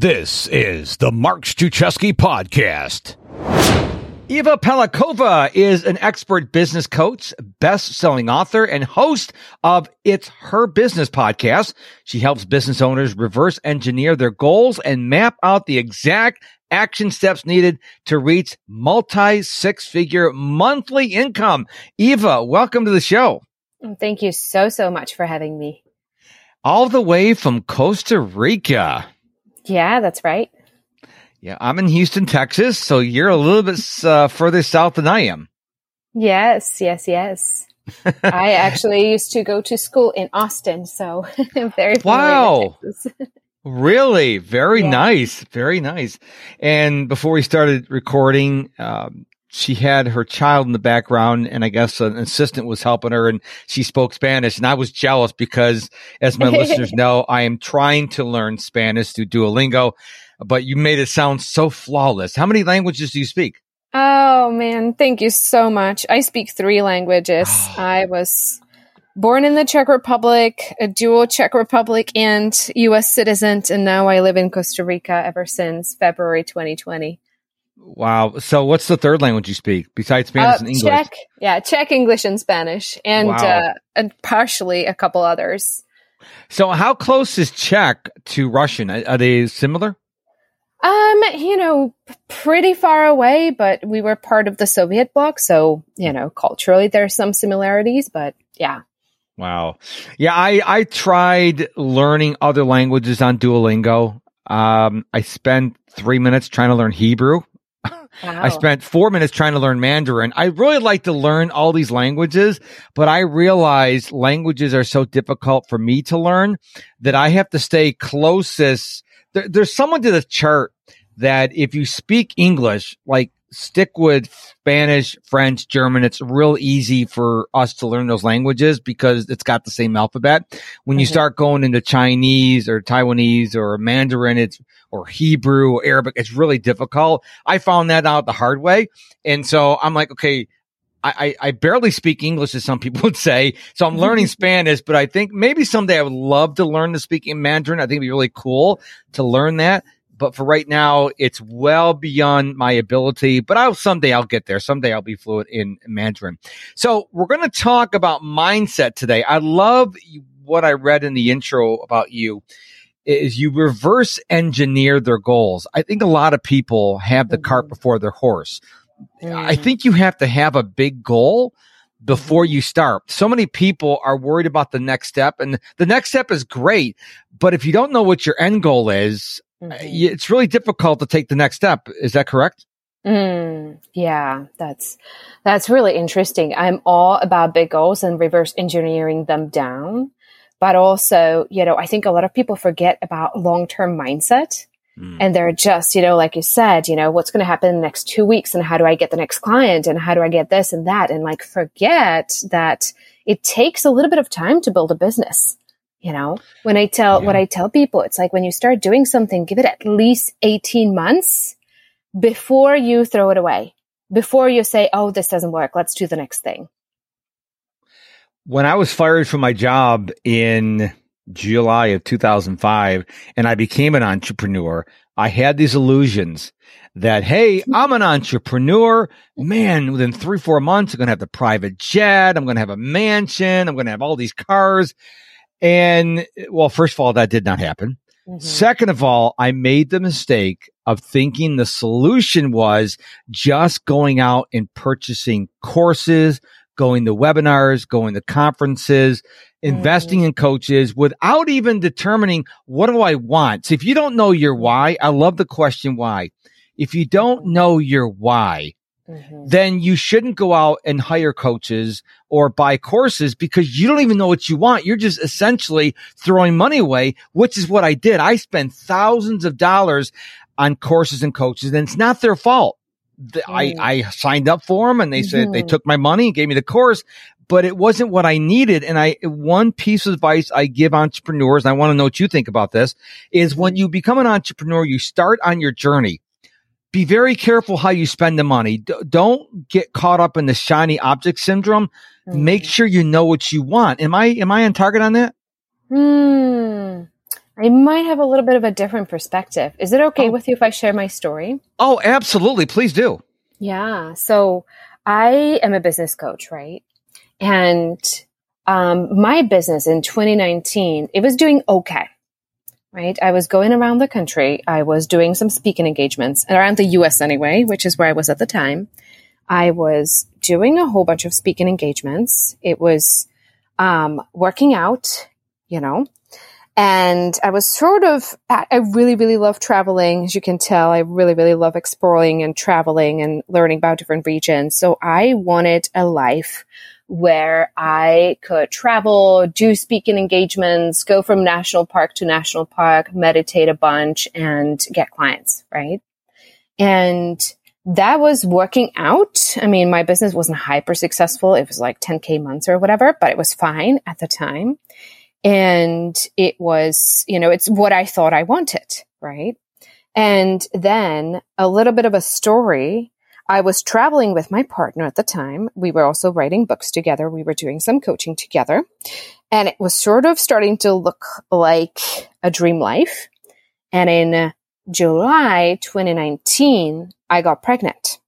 This is the Mark Struczewski podcast. Iva Paleckova is an expert business coach, best-selling author, and host of It's Her Business podcast. She helps business owners reverse engineer their goals and map out the exact action steps needed to reach multi six-figure monthly income. Eva, welcome to the show. Oh, thank you so, so much for having me. All the way from Costa Rica. Yeah, that's right. Yeah, I'm in Houston, Texas, so you're a little bit uh, further south than I am. Yes, yes, yes. I actually used to go to school in Austin, so I'm very wow. really, very yeah. nice, very nice. And before we started recording, um, she had her child in the background and I guess an assistant was helping her and she spoke Spanish and I was jealous because as my listeners know, I am trying to learn Spanish through Duolingo, but you made it sound so flawless. How many languages do you speak? Oh man, thank you so much. I speak three languages. I was born in the Czech Republic, a dual Czech Republic and US citizen, and now I live in Costa Rica ever since February 2020. Wow. So what's the third language you speak besides Spanish uh, and English? Czech. Yeah, Czech, English, and Spanish, and wow. uh, and partially a couple others. So how close is Czech to Russian? Are they similar? Um, you know, pretty far away, but we were part of the Soviet bloc, so you know, culturally there's some similarities, but yeah. Wow. Yeah, I I tried learning other languages on Duolingo. Um, I spent three minutes trying to learn Hebrew. Wow. I spent four minutes trying to learn Mandarin. I really like to learn all these languages, but I realize languages are so difficult for me to learn that I have to stay closest. There, there's someone to the chart that if you speak English, like stick with Spanish, French, German. It's real easy for us to learn those languages because it's got the same alphabet. When mm-hmm. you start going into Chinese or Taiwanese or Mandarin, it's or Hebrew or Arabic, it's really difficult. I found that out the hard way. And so I'm like, okay, I, I, barely speak English, as some people would say. So I'm learning Spanish, but I think maybe someday I would love to learn to speak in Mandarin. I think it'd be really cool to learn that but for right now, it's well beyond my ability. But I'll someday I'll get there. Someday I'll be fluent in Mandarin. So we're going to talk about mindset today. I love what I read in the intro about you is you reverse engineer their goals. I think a lot of people have the cart mm-hmm. before their horse. I think you have to have a big goal before you start. So many people are worried about the next step and the next step is great. But if you don't know what your end goal is, Mm-hmm. It's really difficult to take the next step. Is that correct? Mm, yeah, that's that's really interesting. I'm all about big goals and reverse engineering them down, but also, you know, I think a lot of people forget about long term mindset. Mm. And they're just, you know, like you said, you know, what's going to happen in the next two weeks and how do I get the next client and how do I get this and that? And like forget that it takes a little bit of time to build a business. You know, when I tell, yeah. what I tell people, it's like when you start doing something, give it at least 18 months before you throw it away, before you say, oh, this doesn't work. Let's do the next thing. When I was fired from my job in July of 2005 and I became an entrepreneur, I had these illusions that, hey, mm-hmm. I'm an entrepreneur. Man, within three, four months, I'm going to have the private jet. I'm going to have a mansion. I'm going to have all these cars. And well, first of all, that did not happen. Mm-hmm. Second of all, I made the mistake of thinking the solution was just going out and purchasing courses, going to webinars, going to conferences, investing mm-hmm. in coaches without even determining what do I want. So if you don't know your why, I love the question why. If you don't know your why, mm-hmm. then you shouldn't go out and hire coaches or buy courses because you don't even know what you want. You're just essentially throwing money away, which is what I did. I spent thousands of dollars on courses and coaches and it's not their fault. The, mm. I, I signed up for them and they said mm-hmm. they took my money and gave me the course, but it wasn't what I needed. And I, one piece of advice I give entrepreneurs, and I want to know what you think about this, is when mm-hmm. you become an entrepreneur, you start on your journey be very careful how you spend the money. D- don't get caught up in the shiny object syndrome. Mm. Make sure you know what you want. Am I am I on target on that? Hmm. I might have a little bit of a different perspective. Is it okay oh. with you if I share my story? Oh, absolutely. Please do. Yeah. So I am a business coach, right? And um, my business in 2019, it was doing okay, right? I was going around the country. I was doing some speaking engagements And around the US anyway, which is where I was at the time. I was doing a whole bunch of speaking engagements. It was um, working out, you know, and I was sort of, I really, really love traveling. As you can tell, I really, really love exploring and traveling and learning about different regions. So I wanted a life where I could travel, do speaking engagements, go from national park to national park, meditate a bunch and get clients, right? And that was working out. I mean, my business wasn't hyper successful. It was like 10K months or whatever, but it was fine at the time. And it was, you know, it's what I thought I wanted, right? And then a little bit of a story. I was traveling with my partner at the time. We were also writing books together. We were doing some coaching together. And it was sort of starting to look like a dream life. And in July 2019, I got pregnant.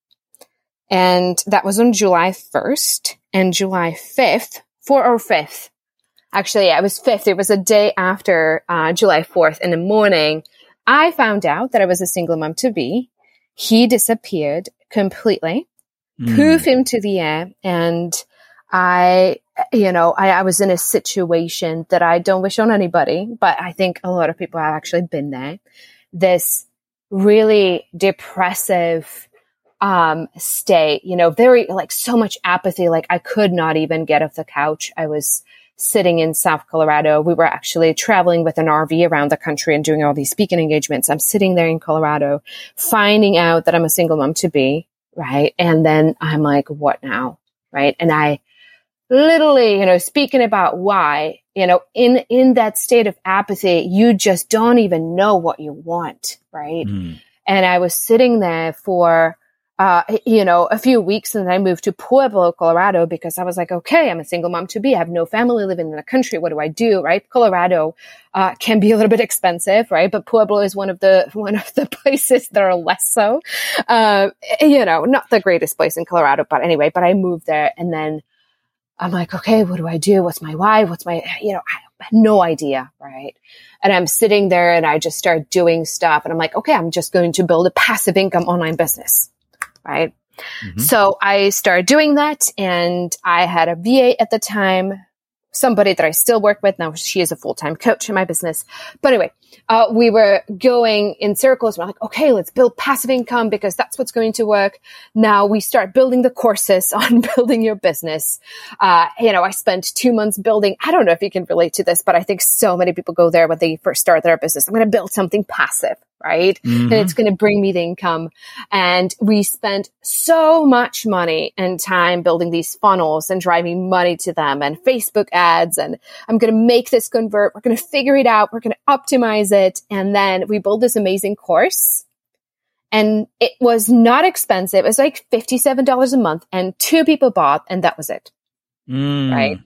And that was on July 1st and July 5th, 4th or 5th. Actually, it was 5th. It was a day after uh, July 4th in the morning. I found out that I was a single mom to be. He disappeared completely, mm. poof into the air. And I, you know, I, I was in a situation that I don't wish on anybody, but I think a lot of people have actually been there. This really depressive um, state, you know, very like so much apathy. Like I could not even get off the couch. I was sitting in South Colorado. We were actually traveling with an RV around the country and doing all these speaking engagements. I'm sitting there in Colorado, finding out that I'm a single mom to be, right? And then I'm like, what now? Right. And I literally, you know, speaking about why, you know, in, in that state of apathy, you just don't even know what you want. Right. Mm. And I was sitting there for, uh, you know, a few weeks and then I moved to Pueblo, Colorado because I was like, okay, I'm a single mom to be. I have no family living in the country. What do I do? Right. Colorado, uh, can be a little bit expensive, right? But Pueblo is one of the, one of the places that are less so. Uh, you know, not the greatest place in Colorado, but anyway, but I moved there and then I'm like, okay, what do I do? What's my why? What's my, you know, I no idea. Right. And I'm sitting there and I just start doing stuff and I'm like, okay, I'm just going to build a passive income online business. Right. Mm-hmm. So I started doing that and I had a VA at the time somebody that I still work with. Now she is a full time coach in my business. But anyway, uh, we were going in circles. We're like, okay, let's build passive income because that's what's going to work. Now we start building the courses on building your business. Uh, you know, I spent two months building. I don't know if you can relate to this, but I think so many people go there when they first start their business. I'm going to build something passive right? Mm-hmm. And it's going to bring me the income. And we spent so much money and time building these funnels and driving money to them and Facebook ads. And I'm going to make this convert. We're going to figure it out. We're going to optimize it. And then we build this amazing course. And it was not expensive. It was like $57 a month and two people bought and that was it. Mm. Right.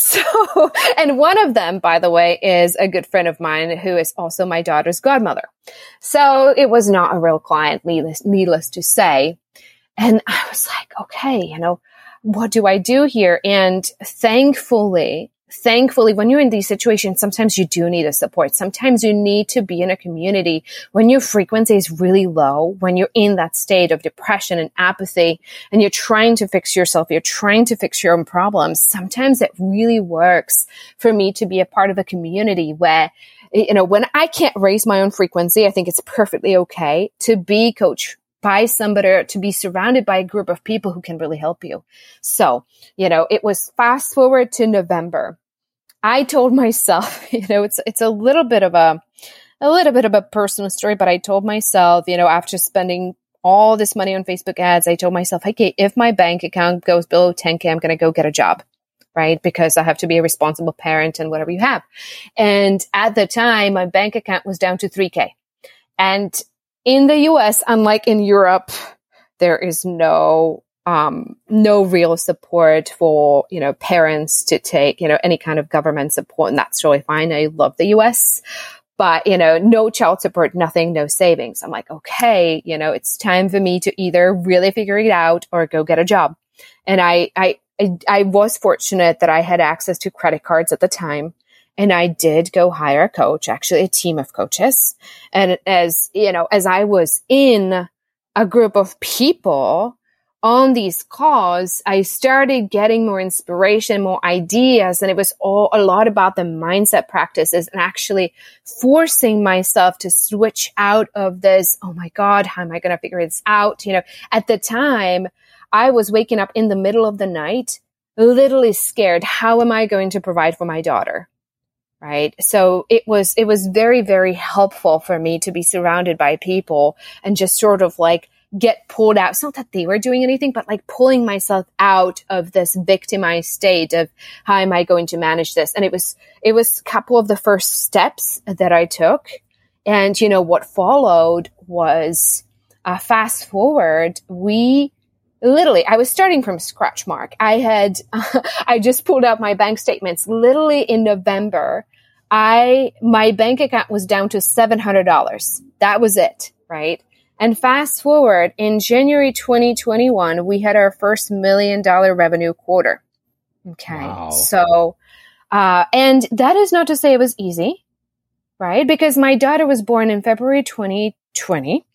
So, and one of them, by the way, is a good friend of mine who is also my daughter's godmother. So it was not a real client, needless, needless to say. And I was like, okay, you know, what do I do here? And thankfully, thankfully, when you're in these situations, sometimes you do need a support. Sometimes you need to be in a community when your frequency is really low, when you're in that state of depression and apathy and you're trying to fix yourself, you're trying to fix your own problems. Sometimes it really works for me to be a part of a community where you know, when I can't raise my own frequency, I think it's perfectly okay to be coach by somebody to be surrounded by a group of people who can really help you. So, you know, it was fast forward to November. I told myself, you know, it's it's a little bit of a a little bit of a personal story, but I told myself, you know, after spending all this money on Facebook ads, I told myself, okay, if my bank account goes below 10K, I'm going to go get a job, right? Because I have to be a responsible parent and whatever you have. And at the time, my bank account was down to 3K. And in the US, unlike in Europe, there is no um, no real support for you know parents to take you know any kind of government support, and that's really fine. I love the U.S., but you know, no child support, nothing, no savings. I'm like, okay, you know, it's time for me to either really figure it out or go get a job. And I, I, I, I was fortunate that I had access to credit cards at the time. And I did go hire a coach, actually a team of coaches. And as, you know, as I was in a group of people on these calls, I started getting more inspiration, more ideas, and it was all a lot about the mindset practices and actually forcing myself to switch out of this, oh my God, how am I going to figure this out? You know, at the time, I was waking up in the middle of the night, literally scared. How am I going to provide for my daughter? Right. So it was, it was very, very helpful for me to be surrounded by people and just sort of like get pulled out. It's not that they were doing anything, but like pulling myself out of this victimized state of how am I going to manage this? And it was, it was a couple of the first steps that I took. And, you know, what followed was, uh, fast forward, we, literally i was starting from scratch mark i had i just pulled out my bank statements literally in november i my bank account was down to $700 that was it right and fast forward in January 2021, we had our first million dollar revenue quarter. Okay. Wow. So, uh, and that is not to say it was easy, right? Because my daughter was born in February 2020,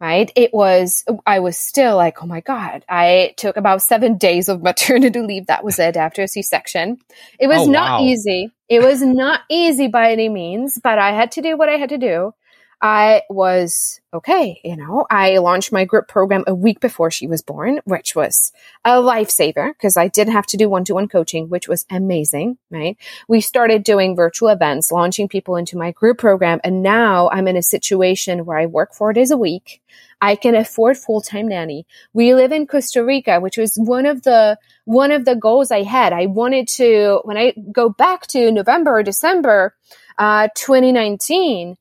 right? It was, I was still like, oh my God, I took about seven days of maternity leave. That was it after a C section. It was oh, not wow. easy. It was not easy by any means, but I had to do what I had to do. I was okay. You know, I launched my group program a week before she was born, which was a lifesaver because I didn't have to do one to one coaching, which was amazing, right? We started doing virtual events, launching people into my group program. And now I'm in a situation where I work four days a week. I can afford full-time nanny. We live in Costa Rica, which was one of the, one of the goals I had. I wanted to, when I go back to November or December, uh, 2019,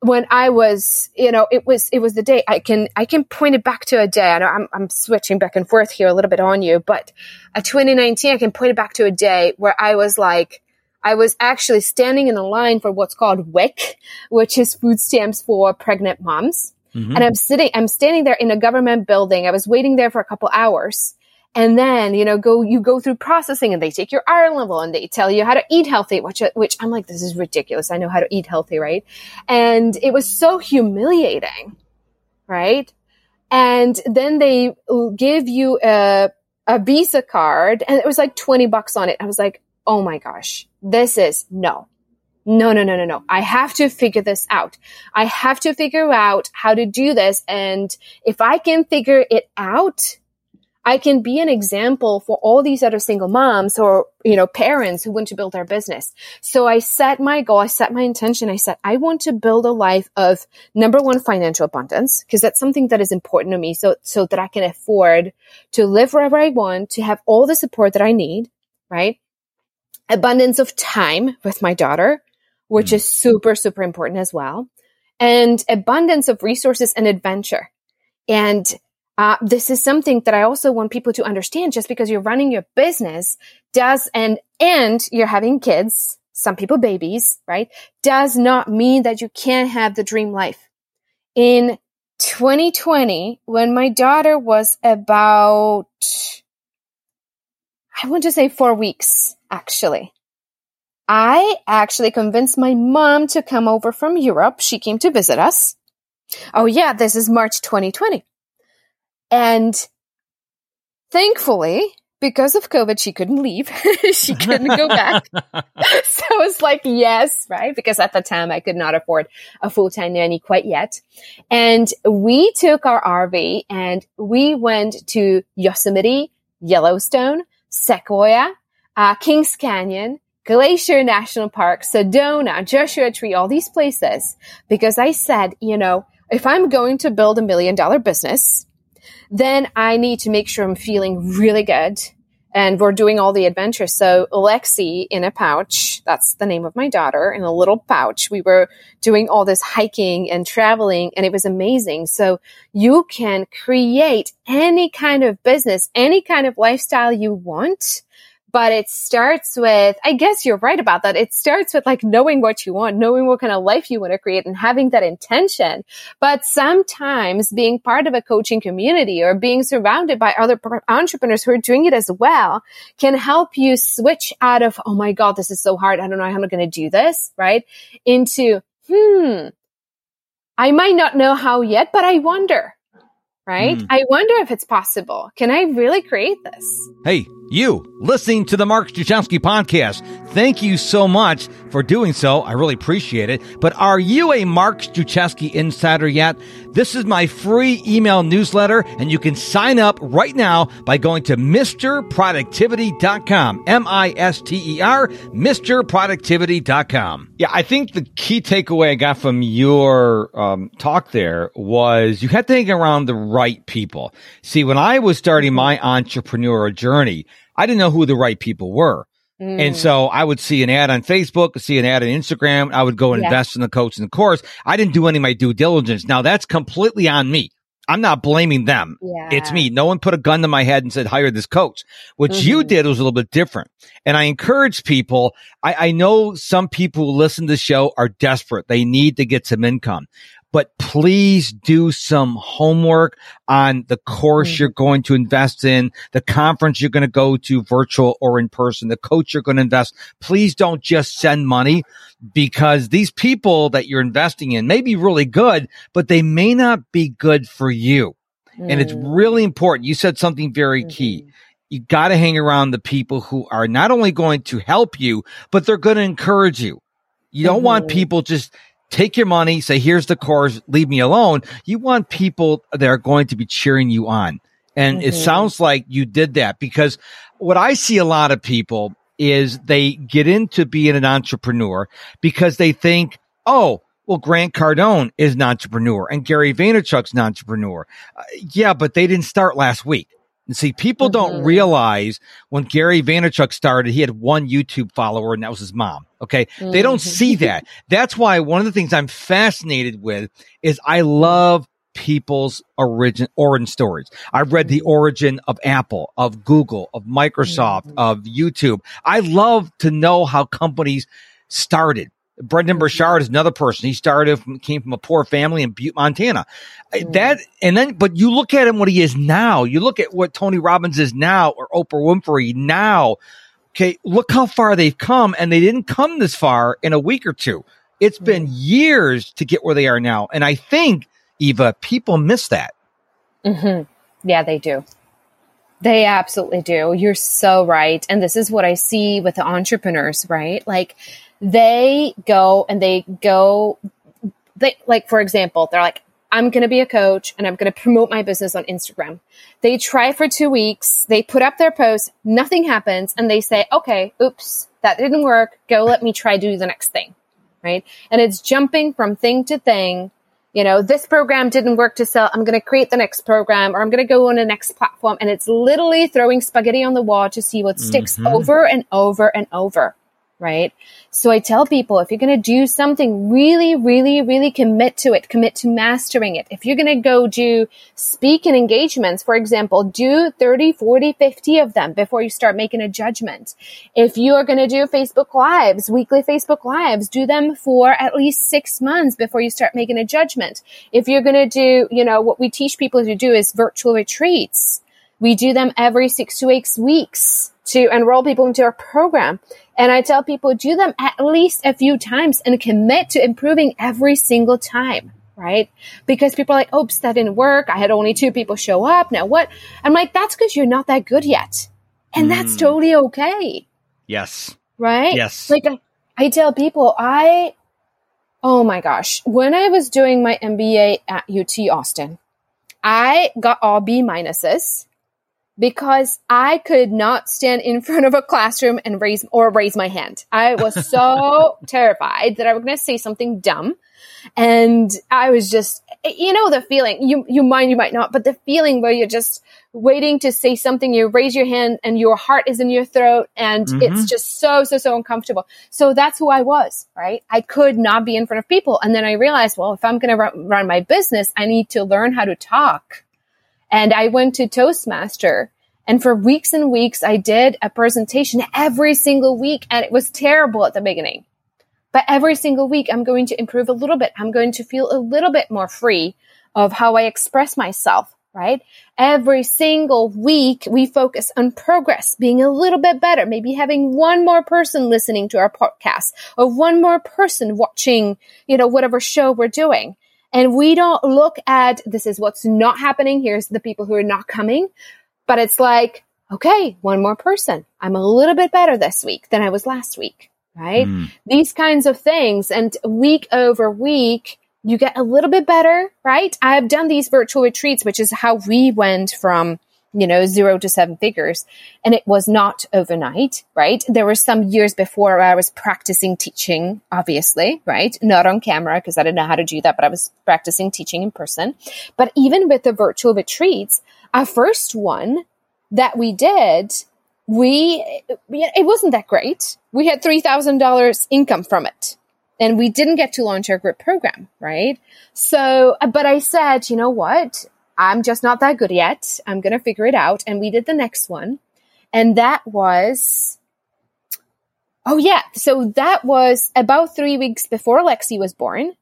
when I was, you know, it was it was the day I can I can point it back to a day. I know I'm I'm switching back and forth here a little bit on you, but a 2019 I can point it back to a day where I was like I was actually standing in a line for what's called WIC, which is food stamps for pregnant moms. Mm-hmm. And I'm sitting I'm standing there in a government building. I was waiting there for a couple hours and then you know go you go through processing and they take your iron level and they tell you how to eat healthy which uh, which i'm like this is ridiculous i know how to eat healthy right and it was so humiliating right and then they give you a a visa card and it was like 20 bucks on it i was like oh my gosh this is no no, no, no, no, no. I have to figure this out. I have to figure out how to do this. And if I can figure it out, I can be an example for all these other single moms or, you know, parents who want to build their business. So I set my goal. I set my intention. I said, I want to build a life of number one, financial abundance, because that's something that is important to me. So, so that I can afford to live wherever I want, to have all the support that I need, right? Abundance of time with my daughter, which mm. is super, super important as well. And abundance of resources and adventure. And uh, this is something that I also want people to understand. Just because you're running your business does and and you're having kids, some people babies, right? Does not mean that you can't have the dream life. In 2020, when my daughter was about, I want to say four weeks, actually. I actually convinced my mom to come over from Europe. She came to visit us. Oh yeah, this is March 2020. And thankfully, because of COVID, she couldn't leave. she couldn't go back. so I was like, yes, right? Because at the time I could not afford a full-time nanny quite yet. And we took our RV and we went to Yosemite, Yellowstone, Sequoia, uh, Kings Canyon, Glacier National Park, Sedona, Joshua Tree, all these places. Because I said, you know, if I'm going to build a million dollar business, then I need to make sure I'm feeling really good. And we're doing all the adventures. So Lexi in a pouch, that's the name of my daughter, in a little pouch. We were doing all this hiking and traveling and it was amazing. So you can create any kind of business, any kind of lifestyle you want but it starts with, I guess you're right about that. It starts with like knowing what you want, knowing what kind of life you want to create and having that intention. But sometimes being part of a coaching community or being surrounded by other entrepreneurs who are doing it as well can help you switch out of, oh my God, this is so hard. I don't know how I'm going to do this, right? Into, hmm, I might not know how yet, but I wonder, right? Mm. I wonder if it's possible. Can I really create this? Hey, you listening to the Mark Struczewski podcast. Thank you so much for doing so. I really appreciate it. But are you a Mark Struczewski insider yet? This is my free email newsletter and you can sign up right now by going to MisterProductivity.com. M-I-S-T-E-R, MisterProductivity.com. Yeah, I think the key takeaway I got from your um, talk there was you had to hang around the right people. See, when I was starting my entrepreneurial journey, I didn't know who the right people were. Mm. And so I would see an ad on Facebook, see an ad on Instagram. I would go and yeah. invest in the coach and the course. I didn't do any of my due diligence. Now that's completely on me. I'm not blaming them. Yeah. It's me. No one put a gun to my head and said, hire this coach. What mm-hmm. you did was a little bit different. And I encourage people. I, I know some people who listen to the show are desperate. They need to get some income but please do some homework on the course mm-hmm. you're going to invest in, the conference you're going to go to virtual or in person, the coach you're going to invest. Please don't just send money because these people that you're investing in may be really good, but they may not be good for you. Mm. And it's mm. really important. You said something very mm-hmm. key you got to hang around the people who are not only going to help you, but they're going to encourage you. You don't mm-hmm. want people just take your money, say, here's the course, leave me alone. You want people that are going to be cheering you on. And mm-hmm. it sounds like you did that because what I see a lot of people is they get into being an entrepreneur because they think, oh, well, Grant Cardone is an entrepreneur and Gary Vaynerchuk's an entrepreneur. Uh, yeah, but they didn't start last week. And see, people mm-hmm. don't realize when Gary Vaynerchuk started, he had one YouTube follower and that was his mom. Okay. Mm-hmm. They don't mm-hmm. see that. That's why one of the things I'm fascinated with is I love people's origin origin stories. I've read the origin of Apple, of Google, of Microsoft, mm-hmm. of YouTube. I love to know how companies started. Brendon Burchard is another person. He started from, came from a poor family in Butte, Montana. Mm. That and then, but you look at him what he is now. You look at what Tony Robbins is now, or Oprah Winfrey now. Okay, look how far they've come, and they didn't come this far in a week or two. It's been mm. years to get where they are now, and I think Iva, people miss that. Mm-hmm. Yeah, they do. They absolutely do. You're so right. And this is what I see with the entrepreneurs, right? Like they go and they go, they like, for example, they're like, I'm going to be a coach and I'm going to promote my business on Instagram. They try for two weeks. They put up their post. Nothing happens. And they say, okay, oops, that didn't work. Go let me try do the next thing. Right. And it's jumping from thing to thing. You know, this program didn't work to sell. I'm going to create the next program or I'm going to go on the next platform. And it's literally throwing spaghetti on the wall to see what sticks mm-hmm. over and over and over right? So I tell people if you're going to do something, really, really, really commit to it, commit to mastering it. If you're going to go do speaking engagements, for example, do 30, 40, 50 of them before you start making a judgment. If you are going to do Facebook lives, weekly Facebook lives, do them for at least six months before you start making a judgment. If you're going to do, you know, what we teach people to do is virtual retreats. We do them every six to eight weeks to enroll people into our program. And I tell people do them at least a few times and commit to improving every single time. Right? Because people are like, oops, that didn't work. I had only two people show up. Now what? I'm like, that's because you're not that good yet. And mm. that's totally okay. Yes. Right? Yes. Like I, I tell people, I, oh my gosh, when I was doing my MBA at UT Austin, I got all B minuses because I could not stand in front of a classroom and raise or raise my hand. I was so terrified that I was going to say something dumb. And I was just, you know, the feeling you, you mind, you might not, but the feeling where you're just waiting to say something, you raise your hand and your heart is in your throat and mm-hmm. it's just so, so, so uncomfortable. So that's who I was, right? I could not be in front of people. And then I realized, well, if I'm going to run my business, I need to learn how to talk and I went to Toastmaster And for weeks and weeks, I did a presentation every single week and it was terrible at the beginning. But every single week, I'm going to improve a little bit. I'm going to feel a little bit more free of how I express myself, right? Every single week, we focus on progress, being a little bit better, maybe having one more person listening to our podcast or one more person watching, you know, whatever show we're doing. And we don't look at this is what's not happening. Here's the people who are not coming. But it's like, okay, one more person. I'm a little bit better this week than I was last week, right? Mm. These kinds of things. And week over week, you get a little bit better, right? I've done these virtual retreats, which is how we went from you know, zero to seven figures. And it was not overnight, right? There were some years before I was practicing teaching, obviously, right? Not on camera because I didn't know how to do that, but I was practicing teaching in person. But even with the virtual retreats, our first one that we did, we, it wasn't that great. We had $3,000 income from it and we didn't get to launch our group program, right? So, but I said, you know what? I'm just not that good yet. I'm going to figure it out. And we did the next one. And that was, oh yeah. So that was about three weeks before Lexi was born.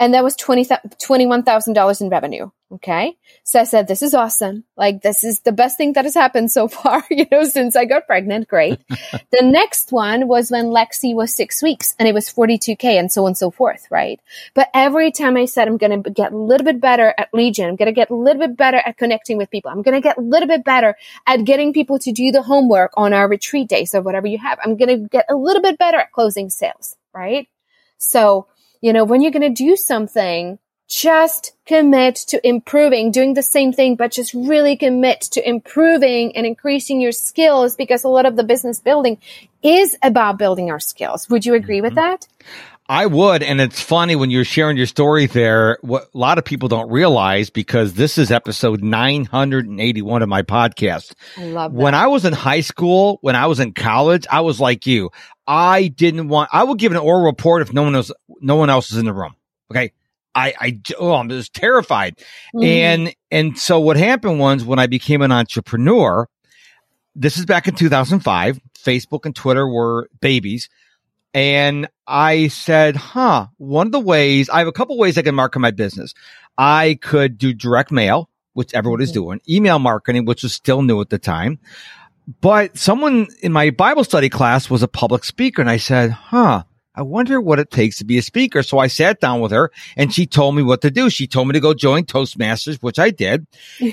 And that was 20, $21,000 in revenue. Okay. So I said, this is awesome. Like, this is the best thing that has happened so far, you know, since I got pregnant. Great. the next one was when Lexi was six weeks and it was 42K and so on and so forth. Right. But every time I said, I'm going to get a little bit better at Legion, I'm going to get a little bit better at connecting with people. I'm going to get a little bit better at getting people to do the homework on our retreat days or whatever you have. I'm going to get a little bit better at closing sales. Right. So, you know, when you're going to do something, just commit to improving, doing the same thing, but just really commit to improving and increasing your skills because a lot of the business building is about building our skills. Would you agree mm-hmm. with that? I would. And it's funny when you're sharing your story there, what a lot of people don't realize because this is episode 981 of my podcast. I love that. When I was in high school, when I was in college, I was like you. I didn't want, I would give an oral report if no one else, no one else is in the room. Okay. I, I, oh, I'm just terrified. Mm-hmm. And, and so what happened was when I became an entrepreneur, this is back in 2005, Facebook and Twitter were babies. And I said, huh, one of the ways, I have a couple ways I can market my business. I could do direct mail, which everyone is mm-hmm. doing, email marketing, which was still new at the time. But someone in my Bible study class was a public speaker and I said, huh, I wonder what it takes to be a speaker. So I sat down with her and she told me what to do. She told me to go join Toastmasters, which I did.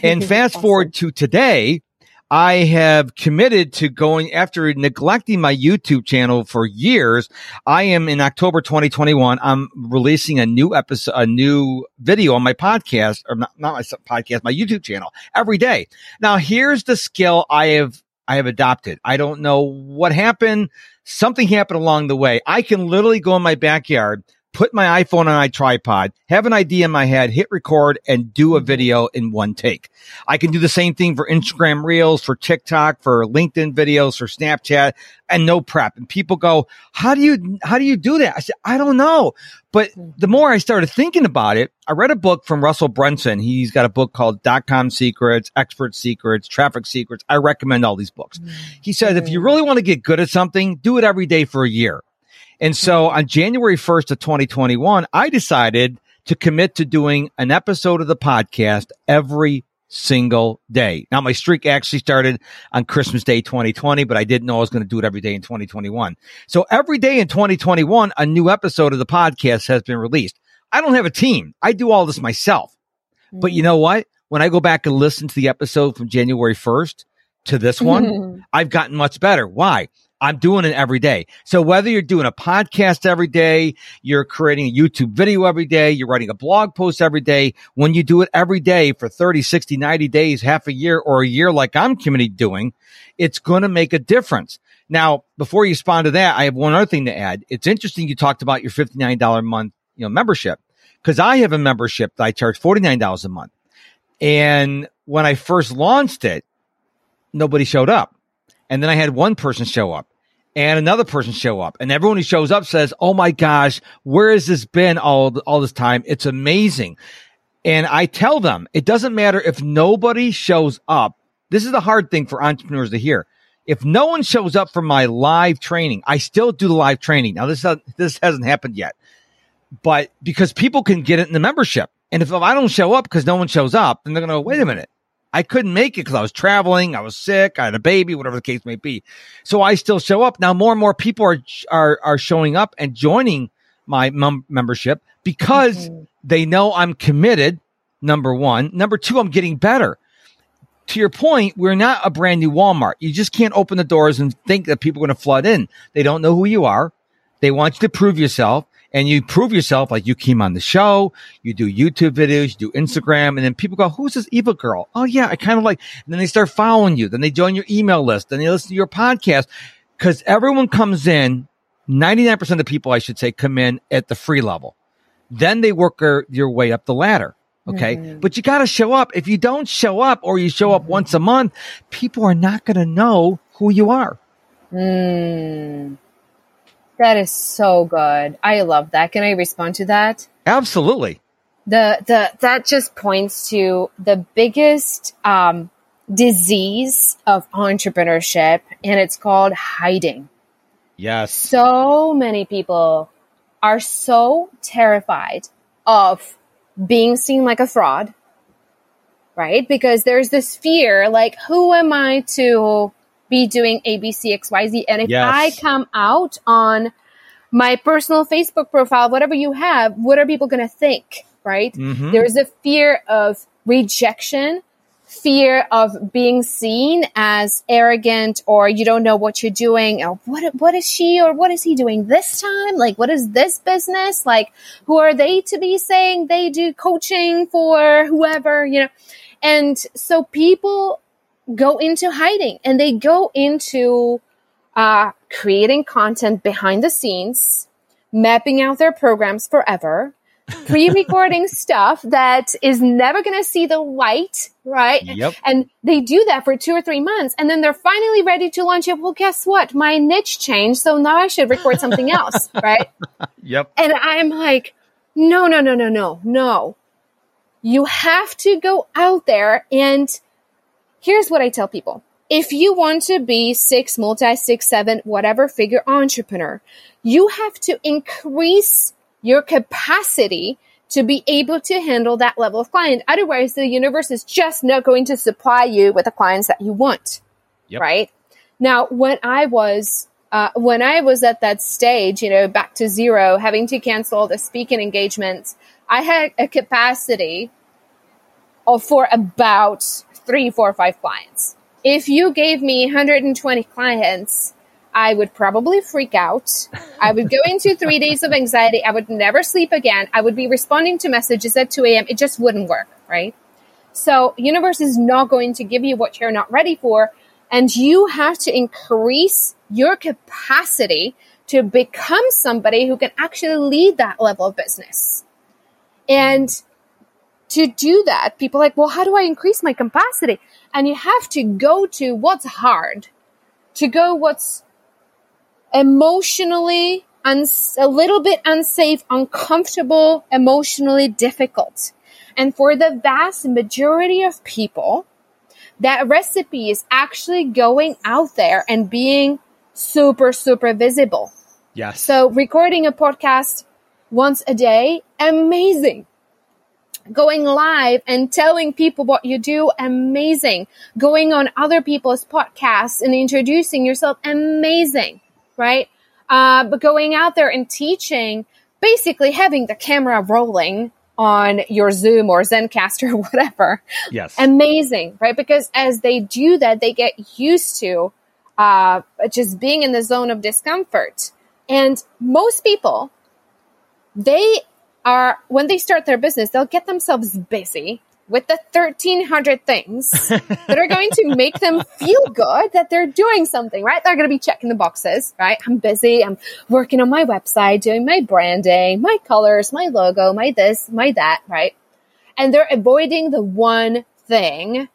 And fast awesome. forward to today, I have committed to going after neglecting my YouTube channel for years. I am in October 2021. I'm releasing a new episode, a new video on my podcast or not, not my podcast, my YouTube channel every day. Now here's the skill I have, I have adopted. I don't know what happened something happened along the way. I can literally go in my backyard, put my iPhone on a tripod, have an idea in my head, hit record and do a video in one take. I can do the same thing for Instagram reels, for TikTok, for LinkedIn videos, for Snapchat and no prep. And people go, how do you, how do you do that? I said, I don't know. But the more I started thinking about it, I read a book from Russell Brunson. He's got a book called Dot Com Secrets, Expert Secrets, Traffic Secrets. I recommend all these books. Mm-hmm. He says, if you really want to get good at something, do it every day for a year. And so on January 1st of 2021, I decided to commit to doing an episode of the podcast every single day. Now my streak actually started on Christmas Day 2020, but I didn't know I was going to do it every day in 2021. So every day in 2021, a new episode of the podcast has been released. I don't have a team. I do all this myself. But you mm. know what? When I go back and listen to the episode from January 1st to this one, I've gotten much better. Why? I'm doing it every day. So whether you're doing a podcast every day, you're creating a YouTube video every day, you're writing a blog post every day, when you do it every day for 30, 60, 90 days, half a year or a year like I'm committed doing, it's going to make a difference. Now, before you respond to that, I have one other thing to add. It's interesting you talked about your $59 a month, you know, membership because I have a membership that I charge $49 a month. And when I first launched it, nobody showed up. And then I had one person show up and another person show up and everyone who shows up says, Oh my gosh, where has this been all, all this time? It's amazing. And I tell them it doesn't matter if nobody shows up This is the hard thing for entrepreneurs to hear. If no one shows up for my live training, I still do the live training. Now this this hasn't happened yet, but because people can get it in the membership, and if I don't show up because no one shows up, then they're going to wait a minute. I couldn't make it because I was traveling, I was sick, I had a baby, whatever the case may be. So I still show up. Now more and more people are are are showing up and joining my mem- membership because mm-hmm. they know I'm committed. Number one, number two, I'm getting better to your point, we're not a brand new Walmart. You just can't open the doors and think that people are going to flood in. They don't know who you are. They want you to prove yourself and you prove yourself like you came on the show, you do YouTube videos, you do Instagram, and then people go, who's this Iva girl? Oh yeah, I kind of like, and then they start following you. Then they join your email list. Then they listen to your podcast because everyone comes in. 99% of the people, I should say, come in at the free level. Then they work their, your way up the ladder. Okay. Mm-hmm. But you got to show up. If you don't show up or you show up mm-hmm. once a month, people are not going to know who you are. Mm. That is so good. I love that. Can I respond to that? Absolutely. The the that just points to the biggest um, disease of entrepreneurship, and it's called hiding. Yes. So many people are so terrified of being seen like a fraud, right? Because there's this fear, like, who am I to be doing A, B, C, X, Y, Z? And if yes. I come out on my personal Facebook profile, whatever you have, what are people going to think, right? Mm-hmm. There's a fear of rejection fear of being seen as arrogant or you don't know what you're doing or what what is she or what is he doing this time like what is this business like who are they to be saying they do coaching for whoever you know and so people go into hiding and they go into uh, creating content behind the scenes mapping out their programs forever pre-recording stuff that is never going to see the light, right? Yep. And they do that for two or three months, and then they're finally ready to launch it. Well, guess what? My niche changed, so now I should record something else, right? Yep. And I'm like, no, no, no, no, no, no. You have to go out there, and here's what I tell people. If you want to be six, multi, six, seven, whatever figure entrepreneur, you have to increase your capacity to be able to handle that level of client. Otherwise, the universe is just not going to supply you with the clients that you want. Yep. Right now, when I was uh, when I was at that stage, you know, back to zero, having to cancel the speaking engagements, I had a capacity of for about three, four, five clients. If you gave me 120 clients, I would probably freak out. I would go into three days of anxiety. I would never sleep again. I would be responding to messages at 2 a.m. It just wouldn't work, right? So universe is not going to give you what you're not ready for. And you have to increase your capacity to become somebody who can actually lead that level of business. And to do that, people like, well, how do I increase my capacity? And you have to go to what's hard, to go what's emotionally uns- a little bit unsafe, uncomfortable, emotionally difficult. And for the vast majority of people, that recipe is actually going out there and being super, super visible. Yes. So recording a podcast once a day, amazing. Going live and telling people what you do, amazing. Going on other people's podcasts and introducing yourself, amazing right? Uh, but going out there and teaching, basically having the camera rolling on your Zoom or Zencastr or whatever. Yes. Amazing, right? Because as they do that, they get used to uh, just being in the zone of discomfort. And most people, they are, when they start their business, they'll get themselves busy with the 1300 things that are going to make them feel good that they're doing something, right? They're going to be checking the boxes, right? I'm busy. I'm working on my website, doing my branding, my colors, my logo, my this, my that, right? And they're avoiding the one thing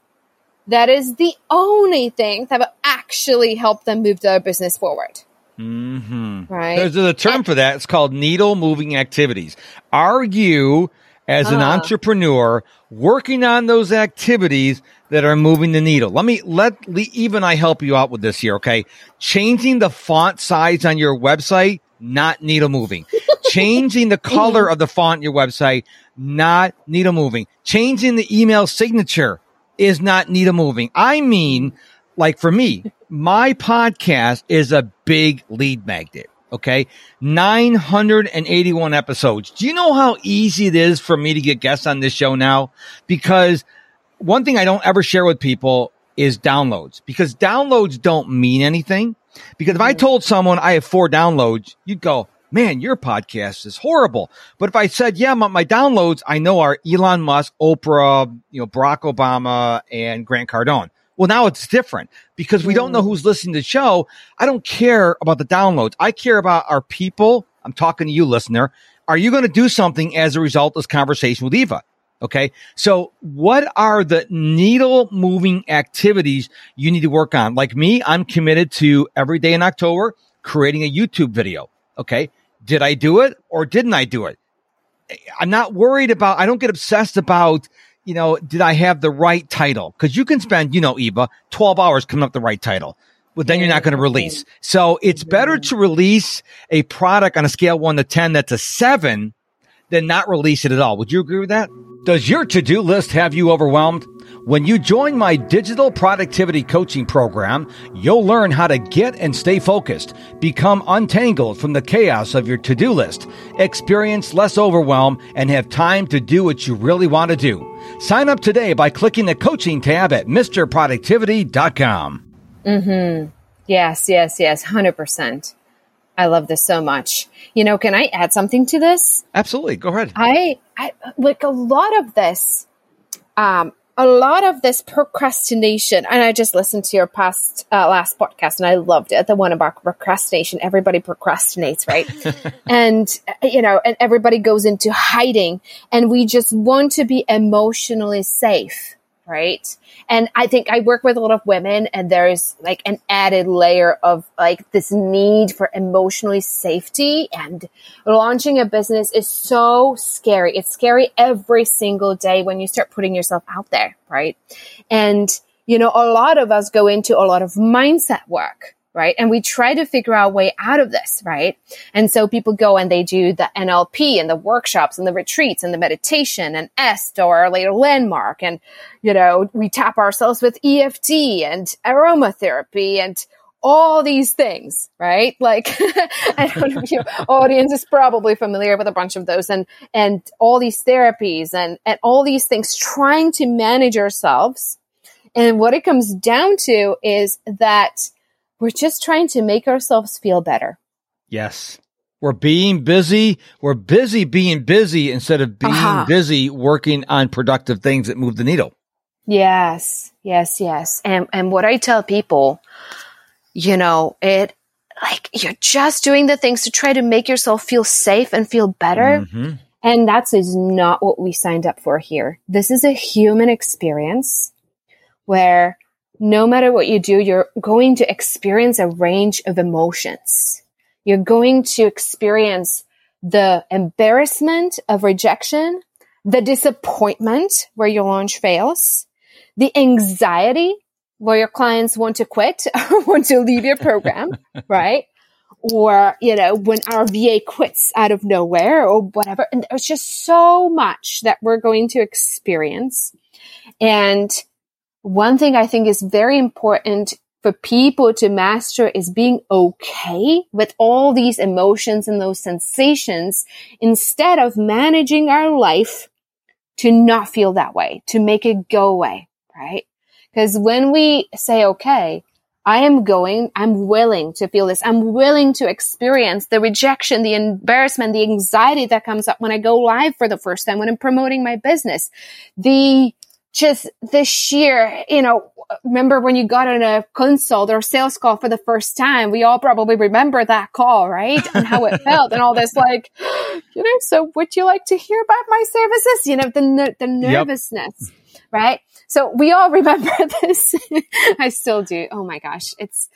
that is the only thing that will actually help them move their business forward. Mm-hmm. Right. There's a term for that. It's called needle moving activities. Are you as an uh. entrepreneur working on those activities that are moving the needle. Let me let Iva and I help you out with this here. Okay. Changing the font size on your website, not needle moving. Changing the color of the font on your website, not needle moving. Changing the email signature is not needle moving. I mean, like for me, my podcast is a big lead magnet. Okay. 981 episodes. Do you know how easy it is for me to get guests on this show now? Because one thing I don't ever share with people is downloads because downloads don't mean anything. Because if I told someone I have four downloads, you'd go, man, your podcast is horrible. But if I said, yeah, my, my downloads I know are Elon Musk, Oprah, you know, Barack Obama and Grant Cardone. Well, now it's different because we don't know mm. who's listening to the show. I don't care about the downloads. I care about our people. I'm talking to you, listener. Are you going to do something as a result of this conversation with Iva? Okay. So what are the needle moving activities you need to work on? Like me, I'm committed to every day in October creating a YouTube video. Okay. Did I do it or didn't I do it? I'm not worried about, I don't get obsessed about you know, did I have the right title? Cause you can spend, you know, Iva, 12 hours coming up the right title. But then you're not going to release. So it's better to release a product on a scale one to 10 that's a seven than not release it at all. Would you agree with that? Does your to-do list have you overwhelmed? When you join my digital productivity coaching program, you'll learn how to get and stay focused, become untangled from the chaos of your to do list, experience less overwhelm, and have time to do what you really want to do. Sign up today by clicking the coaching tab at MisterProductivity.com. Mm-hmm. Yes, yes, yes, 100%. I love this so much. You know, can I add something to this? Absolutely. Go ahead. I, I like a lot of this um, a lot of this procrastination, and I just listened to your past uh, last podcast, and I loved it. The one about procrastination. Everybody procrastinates, right? and you know, and everybody goes into hiding, and we just want to be emotionally safe right? And I think I work with a lot of women and there's like an added layer of like this need for emotionally safety and launching a business is so scary. It's scary every single day when you start putting yourself out there, right? And you know, a lot of us go into a lot of mindset work right? And we try to figure out a way out of this, right? And so people go and they do the NLP and the workshops and the retreats and the meditation and EST or later landmark. And, you know, we tap ourselves with EFT and aromatherapy and all these things, right? Like, I don't know if your audience is probably familiar with a bunch of those and, and all these therapies and, and all these things trying to manage ourselves. And what it comes down to is that we're just trying to make ourselves feel better. Yes. We're being busy. We're busy being busy instead of being uh-huh. busy working on productive things that move the needle. Yes, yes, yes. And and what I tell people, you know, it like you're just doing the things to try to make yourself feel safe and feel better. Mm-hmm. And that is not what we signed up for here. This is a human experience where no matter what you do, you're going to experience a range of emotions. You're going to experience the embarrassment of rejection, the disappointment where your launch fails, the anxiety where your clients want to quit or want to leave your program, right? Or, you know, when our VA quits out of nowhere or whatever. And there's just so much that we're going to experience. And one thing I think is very important for people to master is being okay with all these emotions and those sensations instead of managing our life to not feel that way, to make it go away, right? Because when we say, okay, I am going, I'm willing to feel this. I'm willing to experience the rejection, the embarrassment, the anxiety that comes up when I go live for the first time, when I'm promoting my business, the just the sheer, you know, remember when you got on a consult or sales call for the first time, we all probably remember that call, right? And how it felt and all this like, you know, so would you like to hear about my services? You know, the, the nervousness, yep. right? So we all remember this. I still do. Oh my gosh. It's,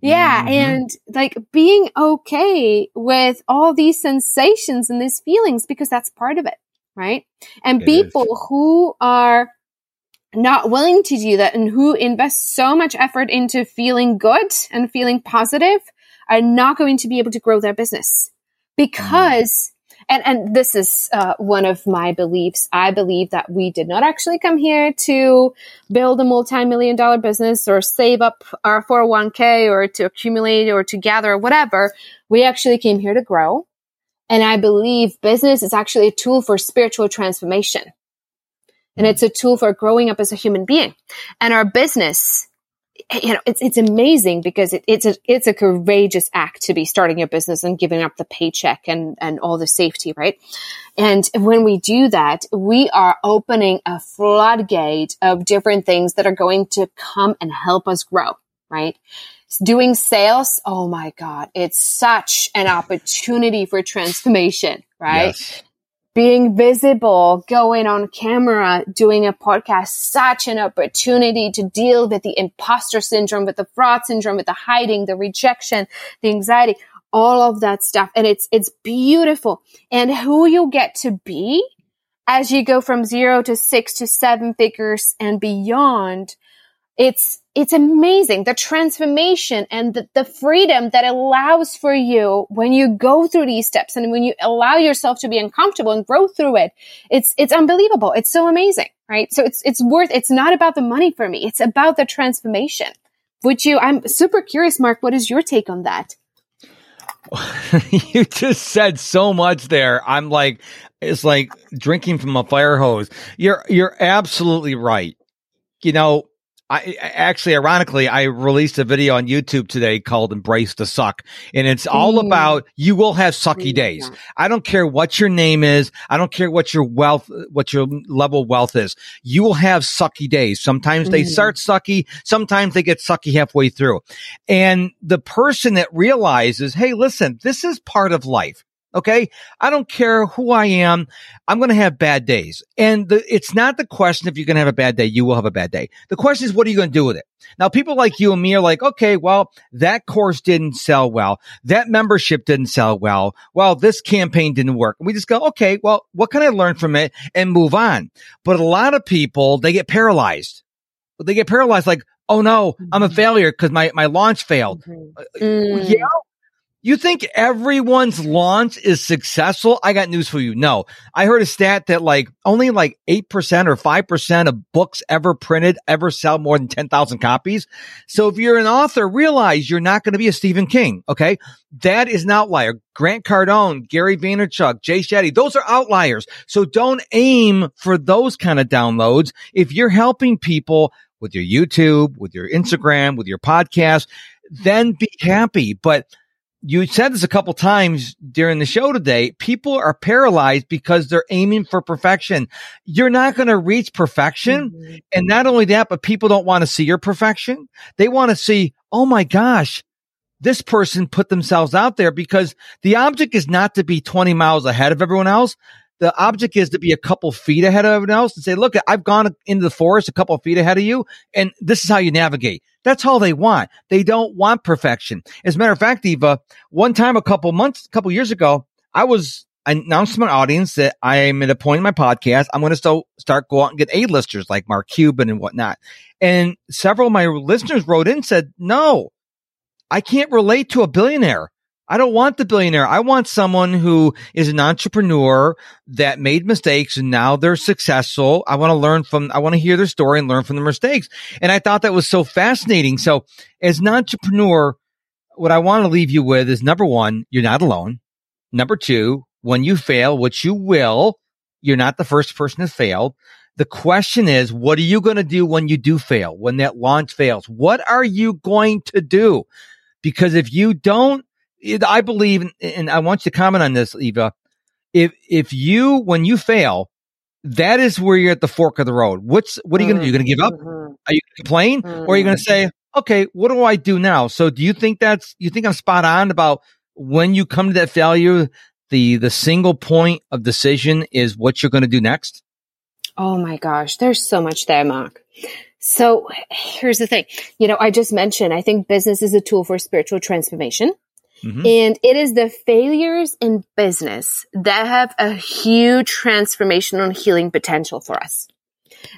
yeah. Mm-hmm. And like being okay with all these sensations and these feelings because that's part of it right? And it people is. who are not willing to do that and who invest so much effort into feeling good and feeling positive are not going to be able to grow their business. Because and and this is uh, one of my beliefs. I believe that we did not actually come here to build a multi-million dollar business or save up our 401k or to accumulate or to gather or whatever. We actually came here to grow. And i believe business is actually a tool for spiritual transformation and it's a tool for growing up as a human being. And our business, you know, it's, it's amazing because it, it's a, it's a courageous act to be starting your business and giving up the paycheck and, and all the safety, right? And when we do that, we are opening a floodgate of different things that are going to come and help us grow, right? Doing sales, oh my God, it's such an opportunity for transformation, right? Yes being visible, going on camera, doing a podcast, such an opportunity to deal with the imposter syndrome, with the fraud syndrome, with the hiding, the rejection, the anxiety, all of that stuff. And it's, it's beautiful. And who you get to be as you go from zero to six to seven figures and beyond it's it's amazing. The transformation and the, the, freedom that allows for you when you go through these steps and when you allow yourself to be uncomfortable and grow through it it's it's unbelievable. It's so amazing right? So it's it's worth it's not about the money for me. It's about the transformation. Would you i'm super curious mark what is your take on that? You just said so much there. I'm like it's like drinking from a fire hose. You're you're absolutely right. You know I actually, ironically, I released a video on YouTube today called "Embrace the Suck," and it's all mm. about you will have sucky days. I don't care what your name is. I don't care what your wealth, what your level of wealth is. You will have sucky days. Sometimes mm. they start sucky. Sometimes they get sucky halfway through. And the person that realizes, hey, listen, this is part of life. Okay. I don't care who I am. I'm going to have bad days. And the, it's not the question if you're going to have a bad day, you will have a bad day. The question is, what are you going to do with it? Now, people like you and me are like, okay, well, that course didn't sell well. That membership didn't sell well. Well, this campaign didn't work. And we just go, okay, well, what can I learn from it and move on? But a lot of people, they get paralyzed. They get paralyzed like, oh no, I'm a mm-hmm. failure because my, my launch failed. Mm-hmm. Mm. Yeah, you think everyone's launch is successful? I got news for you. No, I heard a stat that like only like 8% or 5% of books ever printed ever sell more than 10,000 copies. So if you're an author, realize you're not going to be a Stephen King. Okay. That is an outlier. Grant Cardone, Gary Vaynerchuk, Jay Shetty, those are outliers. So don't aim for those kind of downloads. If you're helping people with your YouTube, with your Instagram, with your podcast, then be happy. But you said this a couple times during the show today. People are paralyzed because they're aiming for perfection. You're not going to reach perfection. Mm-hmm. And not only that, but people don't want to see your perfection. They want to see, oh my gosh, this person put themselves out there because the object is not to be 20 miles ahead of everyone else. The object is to be a couple feet ahead of everyone else and say, look, I've gone into the forest a couple feet ahead of you. And this is how you navigate. That's all they want. They don't want perfection. As a matter of fact, Iva, one time a couple months, a couple years ago, I was announced to my audience that I am at a point in my podcast. I'm going to still start go out and get A-listers like Mark Cuban and whatnot. And several of my listeners wrote in said, no, I can't relate to a billionaire. I don't want the billionaire. I want someone who is an entrepreneur that made mistakes and now they're successful. I want to learn from, I want to hear their story and learn from their mistakes. And I thought that was so fascinating. So as an entrepreneur, what I want to leave you with is number one, you're not alone. Number two, when you fail, which you will, you're not the first person to fail. The question is, what are you going to do when you do fail, when that launch fails? What are you going to do? Because if you don't I believe, and I want you to comment on this, Iva. If if you when you fail, that is where you're at the fork of the road. What's what are you going to do? You're going to give up? Mm-hmm. Are you going to complain, mm-hmm. or are you going to say, okay, what do I do now? So, do you think that's you think I'm spot on about when you come to that failure? The the single point of decision is what you're going to do next. Oh my gosh, there's so much there, Mark. So here's the thing. You know, I just mentioned, I think business is a tool for spiritual transformation. Mm-hmm. And it is the failures in business that have a huge transformational healing potential for us.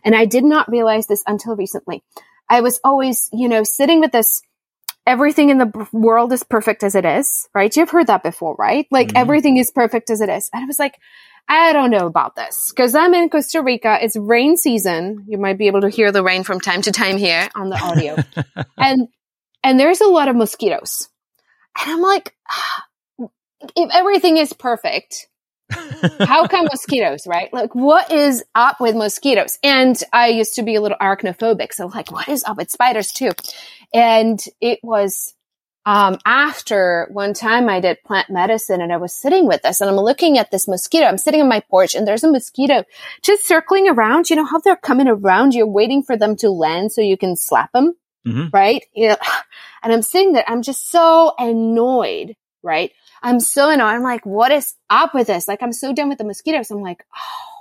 And I did not realize this until recently. I was always, you know, sitting with this everything in the world is perfect as it is, right? You've heard that before, right? Like mm-hmm. everything is perfect as it is. And I was like, I don't know about this because I'm in Costa Rica. It's rain season. You might be able to hear the rain from time to time here on the audio. and, and there's a lot of mosquitoes. And I'm like, if everything is perfect, how come mosquitoes, right? Like, what is up with mosquitoes? And I used to be a little arachnophobic. So, like, what is up with spiders, too? And it was um, after one time I did plant medicine and I was sitting with this and I'm looking at this mosquito. I'm sitting on my porch and there's a mosquito just circling around. You know how they're coming around? You're waiting for them to land so you can slap them, mm-hmm. right? You know, and I'm sitting there. I'm just so annoyed, right? I'm so annoyed. I'm like, what is up with this? Like, I'm so done with the mosquitoes. I'm like, oh,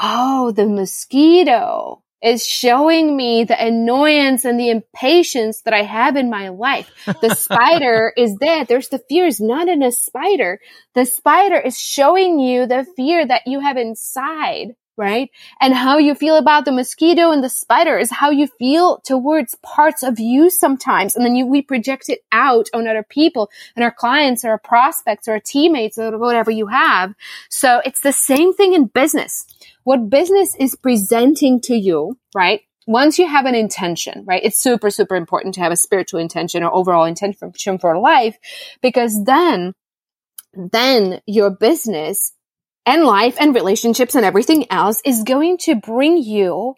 oh, the mosquito is showing me the annoyance and the impatience that I have in my life. The spider is there. There's the fear is not in a spider. The spider is showing you the fear that you have inside, right? And how you feel about the mosquito and the spider is how you feel towards parts of you sometimes. And then you, we project it out on other people and our clients or our prospects or our teammates or whatever you have. So it's the same thing in business what business is presenting to you, right? Once you have an intention, right? It's super, super important to have a spiritual intention or overall intention for life because then, then your business and life and relationships and everything else is going to bring you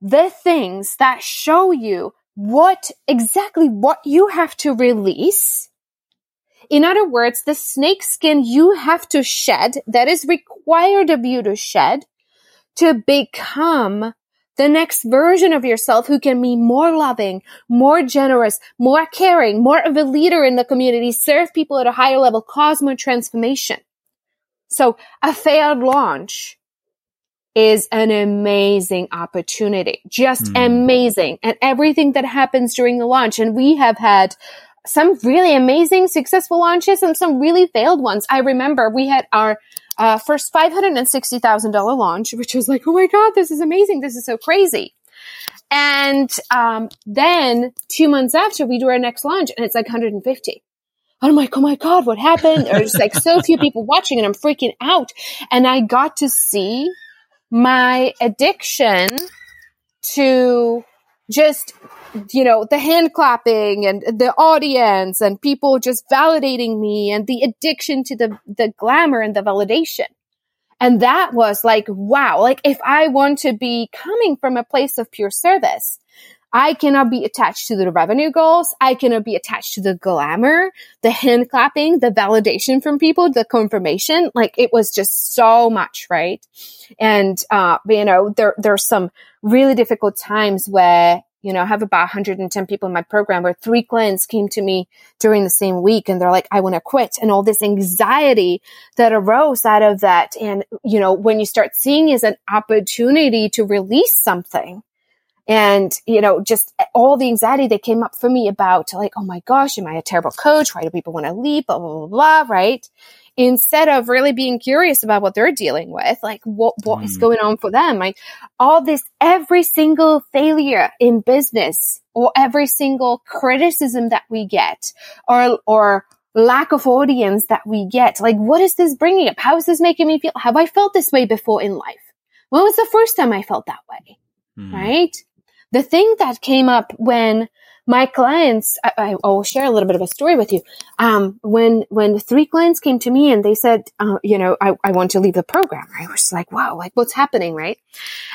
the things that show you what exactly what you have to release. In other words, the snake skin you have to shed that is required of you to shed to become the next version of yourself who can be more loving, more generous, more caring, more of a leader in the community, serve people at a higher level, cause more transformation. So a failed launch is an amazing opportunity, just mm. amazing. And everything that happens during the launch. And we have had some really amazing successful launches and some really failed ones. I remember we had our uh, first $560,000 launch, which was like, oh my God, this is amazing. This is so crazy. And um, then two months after, we do our next launch and it's like 150. And I'm like, oh my God, what happened? There's like so few people watching and I'm freaking out. And I got to see my addiction to just you know, the hand clapping and the audience and people just validating me and the addiction to the, the glamour and the validation. And that was like, wow, like if I want to be coming from a place of pure service, I cannot be attached to the revenue goals. I cannot be attached to the glamour, the hand clapping, the validation from people, the confirmation. Like it was just so much, right? And, uh, you know, there, there's some really difficult times where you know, I have about 110 people in my program where three clients came to me during the same week and they're like, I want to quit and all this anxiety that arose out of that. And, you know, when you start seeing as an opportunity to release something and, you know, just all the anxiety that came up for me about like, oh my gosh, am I a terrible coach? Why do people want to leave? Blah, blah, blah, blah, right? instead of really being curious about what they're dealing with, like what, what mm. is going on for them. Like all this, every single failure in business or every single criticism that we get or, or lack of audience that we get, like what is this bringing up? How is this making me feel? Have I felt this way before in life? When was the first time I felt that way? Mm. Right? The thing that came up when my clients, I, I, will share a little bit of a story with you. Um, when, when three clients came to me and they said, uh, you know, I, I want to leave the program, I was like, wow, like what's happening, right?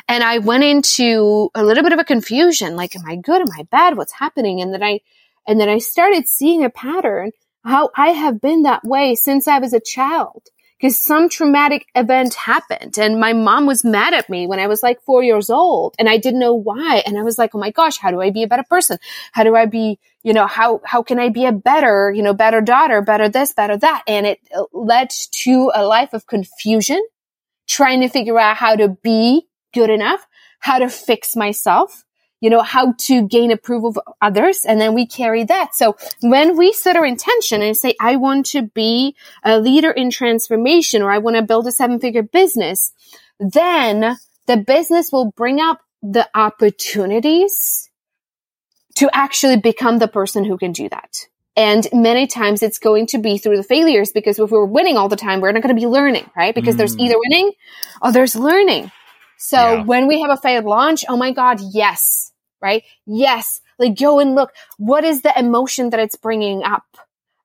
And I went into a little bit of a confusion, like, am I good? Am I bad? What's happening? And then I, and then I started seeing a pattern, how I have been that way since I was a child because some traumatic event happened and my mom was mad at me when I was like four years old and I didn't know why. And I was like, Oh my gosh, how do I be a better person? How do I be, you know, how, how can I be a better, you know, better daughter, better this, better that? And it uh, led to a life of confusion, trying to figure out how to be good enough, how to fix myself, you know, how to gain approval of others. And then we carry that. So when we set our intention and say, I want to be a leader in transformation or I want to build a seven figure business, then the business will bring up the opportunities to actually become the person who can do that. And many times it's going to be through the failures because if we're winning all the time, we're not going to be learning, right? Because mm. there's either winning or there's learning. So yeah. when we have a failed launch, oh my God, yes, right? Yes. Like go and look. What is the emotion that it's bringing up?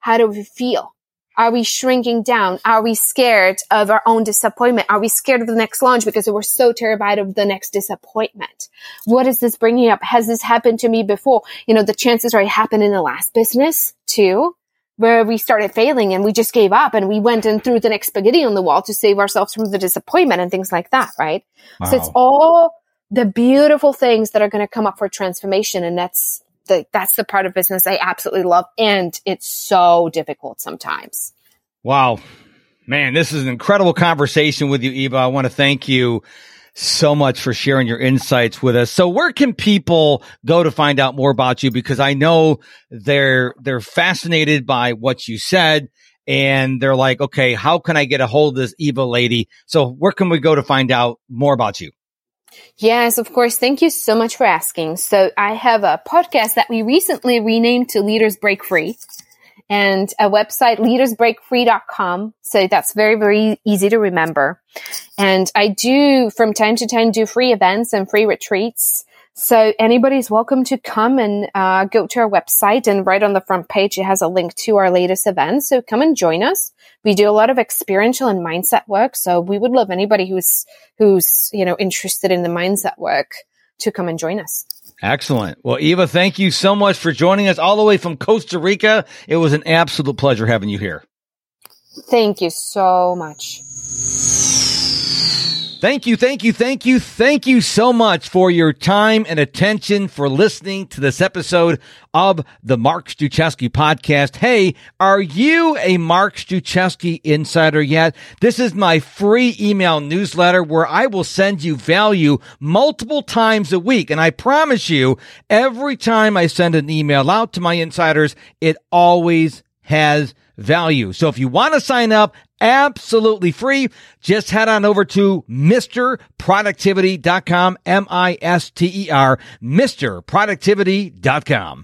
How do we feel? Are we shrinking down? Are we scared of our own disappointment? Are we scared of the next launch because we're so terrified of the next disappointment? What is this bringing up? Has this happened to me before? You know, the chances are it happened in the last business too, where we started failing and we just gave up and we went and threw the next spaghetti on the wall to save ourselves from the disappointment and things like that, right? Wow. So it's all the beautiful things that are going to come up for transformation. And that's the, that's the part of business I absolutely love. And it's so difficult sometimes. Wow. Man, this is an incredible conversation with you, Iva. I want to thank you so much for sharing your insights with us. So where can people go to find out more about you? Because I know they're, they're fascinated by what you said and they're like, okay, how can I get a hold of this Iva lady? So where can we go to find out more about you? Yes, of course. Thank you so much for asking. So I have a podcast that we recently renamed to Leaders Break Free and a website, leadersbreakfree.com. So that's very, very easy to remember. And I do from time to time do free events and free retreats. So anybody's welcome to come and uh, go to our website and right on the front page, it has a link to our latest events. So come and join us. We do a lot of experiential and mindset work. So we would love anybody who's, who's, you know, interested in the mindset work to come and join us. Excellent. Well, Iva, thank you so much for joining us all the way from Costa Rica. It was an absolute pleasure having you here. Thank you so much. Thank you, thank you, thank you, thank you so much for your time and attention for listening to this episode of the Mark Struczewski podcast. Hey, are you a Mark Struczewski insider yet? This is my free email newsletter where I will send you value multiple times a week. And I promise you, every time I send an email out to my insiders, it always has value. So if you want to sign up, absolutely free, just head on over to MisterProductivity.com, M-I-S-T-E-R, MisterProductivity.com.